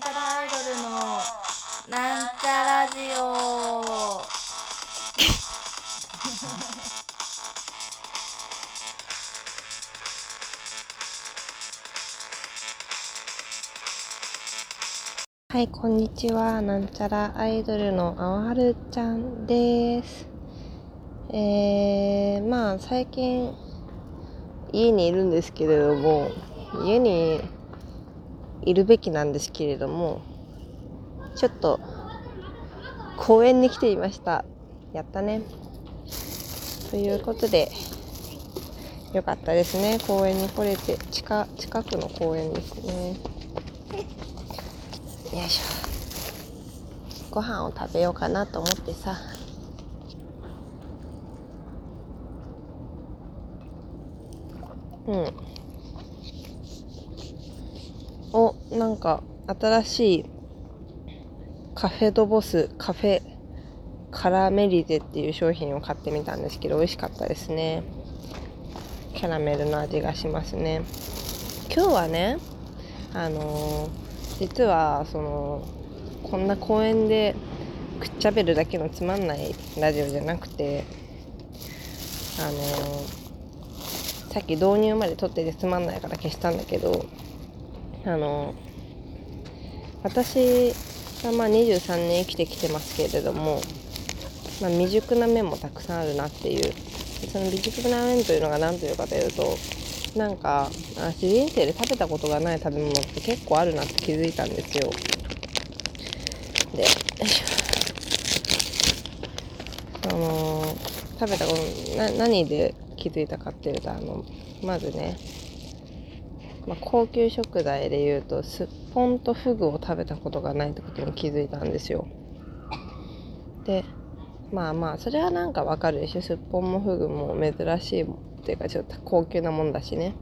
なんちゃらアイドルのなんちゃラジオ はい、こんにちは。なんちゃらアイドルのあおはるちゃんです。えー、まあ最近家にいるんですけれども、家にいるべきなんですけれども、ちょっと公園に来ていました。やったね。ということで、よかったですね。公園に来れて、近近くの公園ですね。よいしょご飯を食べようかなと思ってさうんおなんか新しいカフェドボスカフェカラメリゼっていう商品を買ってみたんですけど美味しかったですね。キャラメルの味がしますね。今日はねあのー実はそのこんな公園でくっちゃべるだけのつまんないラジオじゃなくてあのーさっき導入まで撮っててつまんないから消したんだけどあのー私はまあ23年生きてきてますけれども、まあ、未熟な面もたくさんあるなっていう。その未熟な面というのが何というかというとなんか私人生で食べたことがない食べ物って結構あるなって気づいたんですよ。でその食べたことな何で気づいたかっていうとあのまずね、まあ、高級食材でいうとすっぽんとフグを食べたことがないってことに気づいたんですよ。でまあまあそれはなんかわかるでしょ。すっぽんもフグも珍しいっていうかちょっと高級なもんだしね。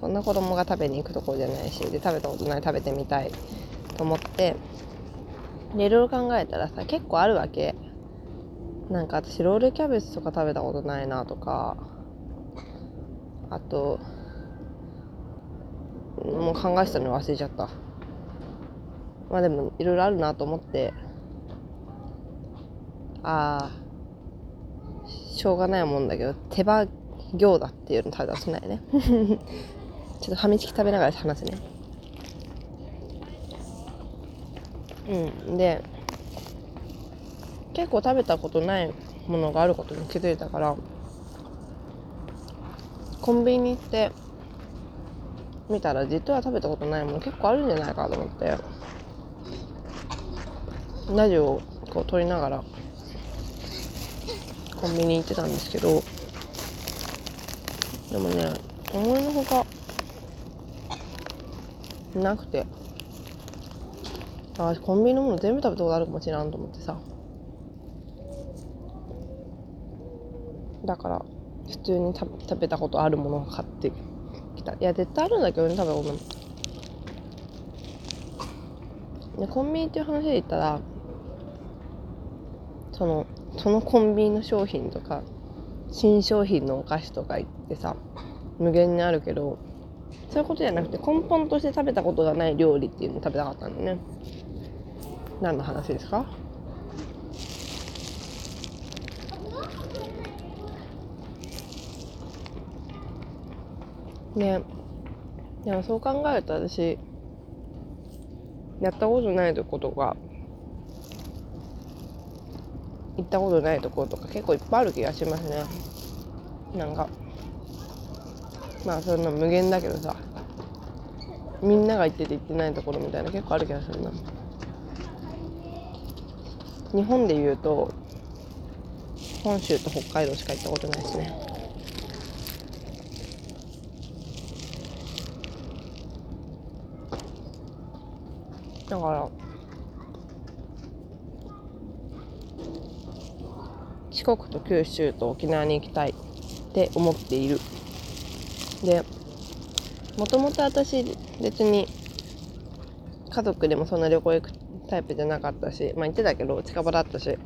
そんな子供が食べに行くところじゃないし。で食べたことない食べてみたいと思って。いろいろ考えたらさ結構あるわけ。なんか私ロールキャベツとか食べたことないなとか。あともう考えてたの忘れちゃった。まあでもいろいろあるなと思って。ああしょうがないもんだけど手羽餃子っていうの食べたことないね。ちょっとファミチキ食べながら話すね。うんで結構食べたことないものがあることに気づいたからコンビニ行って見たら実は食べたことないもの結構あるんじゃないかと思って。ラジオをこう撮りながらコンビニ行ってたんですけどでもね思いのほかなくて。あコンビニのもの全部食べたことあるかもしれんと思ってさ。だから普通に食べたことあるものを買ってきた。いや絶対あるんだけどね食べたことないでコンビニっていう話で言ったらそのそのコンビニの商品とか新商品のお菓子とか言ってさ無限にあるけどそういうことじゃなくて根本として食べたことがない料理っていうのを食べたかったんだね。何の話ですか？ね。でもそう考えると私やったことないことか行ったことないところとか結構いっぱいある気がしますね。なんか。まあそんな無限だけどさ。みんなが行ってて行ってないところみたいな結構ある気がするな。日本でいうと本州と北海道しか行ったことないですね。だから四国と九州と沖縄に行きたいって思っている。でもともと私別に家族でもそんな旅行行くタイプじゃなかったしまあ行ってたけど近場だったし。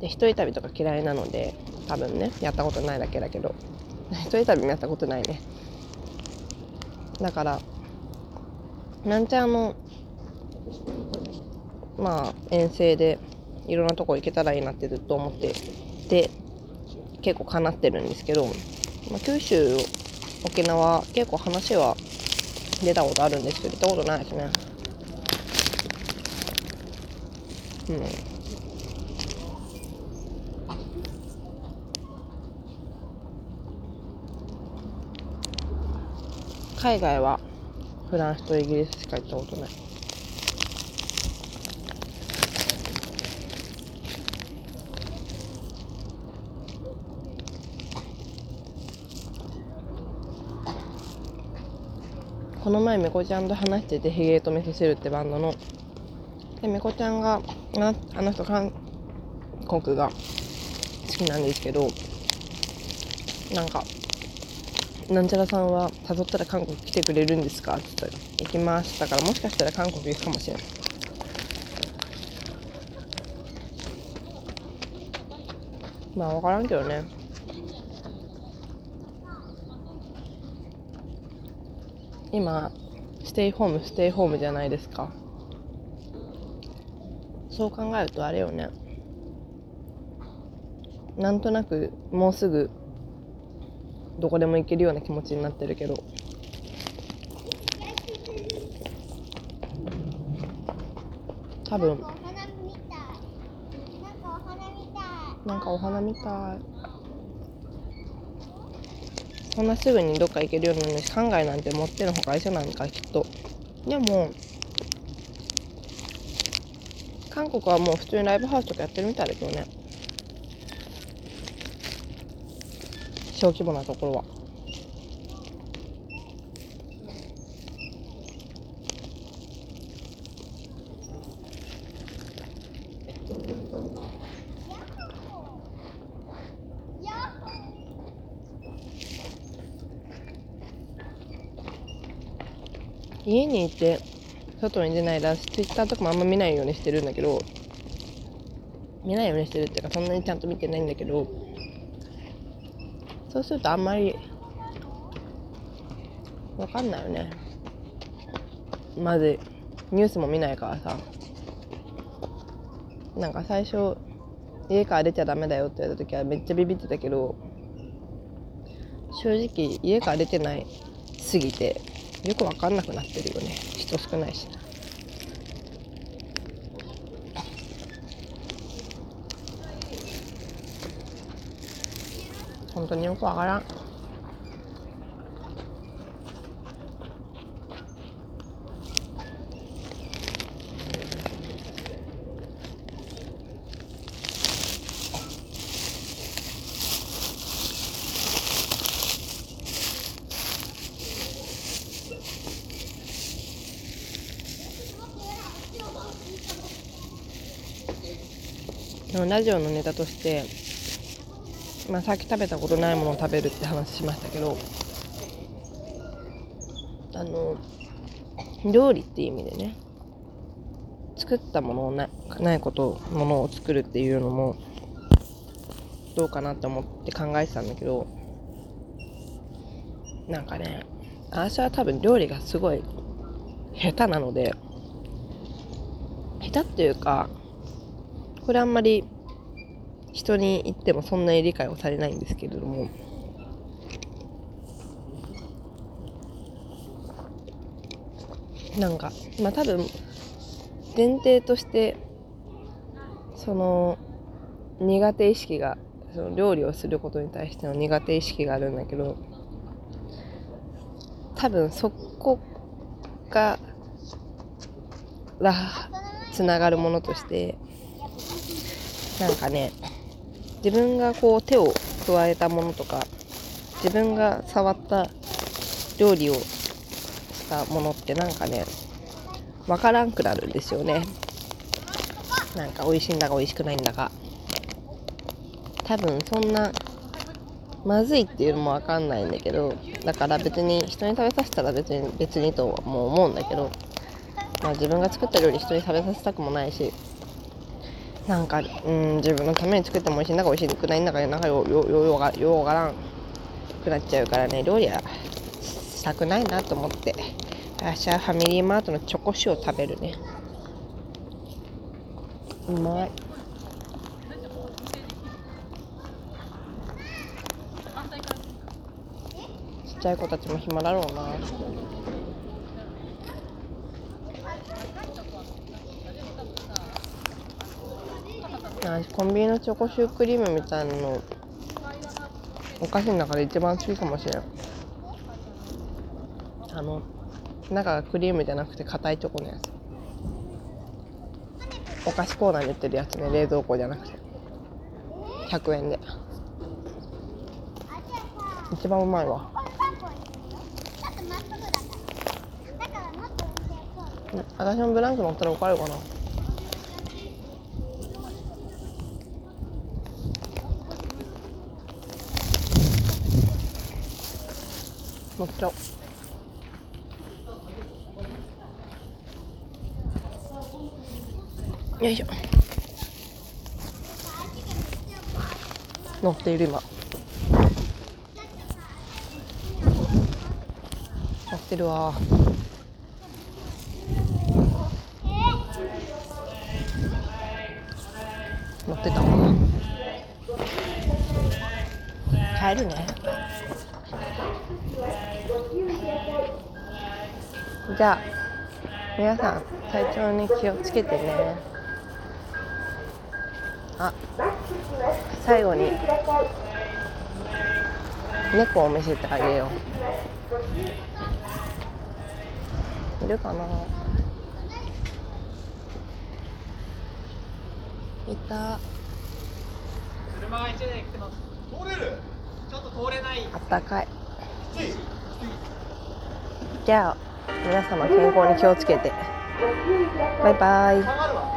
で一人旅とか嫌いなので多分ねやったことないだけだけど。一人旅もやったことないね。だからなんちゃんのまあ遠征でいろんなとこ行けたらいいなってずっと思ってで結構叶ってるんですけど、まあ、九州沖縄結構話は出たことあるんですけど行ったことないですね。うん。海外はフランスとイギリスしか行ったことない。この前めこちゃんと話してて「ヒゲと味噌汁」ってバンドのでめこちゃんがああの人韓国が好きなんですけどなんか「なんちゃらさんは誘ったら韓国来てくれるんですか?」って言ったら「行きます」だからもしかしたら韓国行くかもしれないまあ分からんけどね今ステイホームステイホームじゃないですかそう考えるとあれよねなんとなくもうすぐどこでも行けるような気持ちになってるけど多分。なんかお花みたい。そんなすぐにどっか行けるようになるし考えなんて持ってのほか一緒なんかきっと。でも韓国はもう普通にライブハウスとかやってるみたいだけどね。小規模なところは。家にいて外に出ないらツイッターとかもあんま見ないようにしてるんだけど見ないようにしてるっていうかそんなにちゃんと見てないんだけどそうするとあんまりわかんないよね。まずニュースも見ないからさ。なんか最初家から出ちゃダメだよって言われた時はめっちゃビビってたけど正直家から出てないすぎて。よく分かんなくなってるよね。人少ないし本当によく分からん。ラジオのネタとして、まあ、さっき食べたことないものを食べるって話しましたけどあの料理っていう意味でね作ったものをなないことものを作るっていうのもどうかなって思って考えてたんだけどなんかね私は多分料理がすごい下手なので下手っていうかこれあんまり人に言ってもそんなに理解をされないんですけれども。なんかまあ多分前提としてその苦手意識がその料理をすることに対しての苦手意識があるんだけど多分そこがらつながるものとしてなんかね自分がこう手を加えたものとか自分が触った料理をしたものってなんかねわからんくなるんですよね。なんか美味しいんだか美味しくないんだか。多分そんなまずいっていうのもわかんないんだけどだから別に人に食べさせたら別に別にとはもう思うんだけど、まあ、自分が作った料理人に食べさせたくもないしなんか、うん、自分のために作っても美味しいんだか美味しくないんだかなんかよよよよがようがらんくなっちゃうからね料理はしたくないなと思って。私はファミリーマートのチョコシを食べるね。うまい。ちっちゃい子たちも暇だろうな。あコンビニのチョコシュークリームみたいなのお菓子の中で一番好きかもしれないあの中がクリームじゃなくて硬いチョコのやつ。お菓子コーナーに売ってるやつね冷蔵庫じゃなくて。100円で。一番うまいわ。私もブランク乗ったら分かるかな。乗っちゃおう。よいしょ。乗っている今。乗ってるわ。乗ってた。帰るね。じゃあ皆さん体調に気をつけてね。あ最後に。猫を見せてあげよう。いるかな？いた。車が1台来てます。通れる？ちょっと通れない。あったかい。じゃあ皆様健康に気をつけて。バイバイ。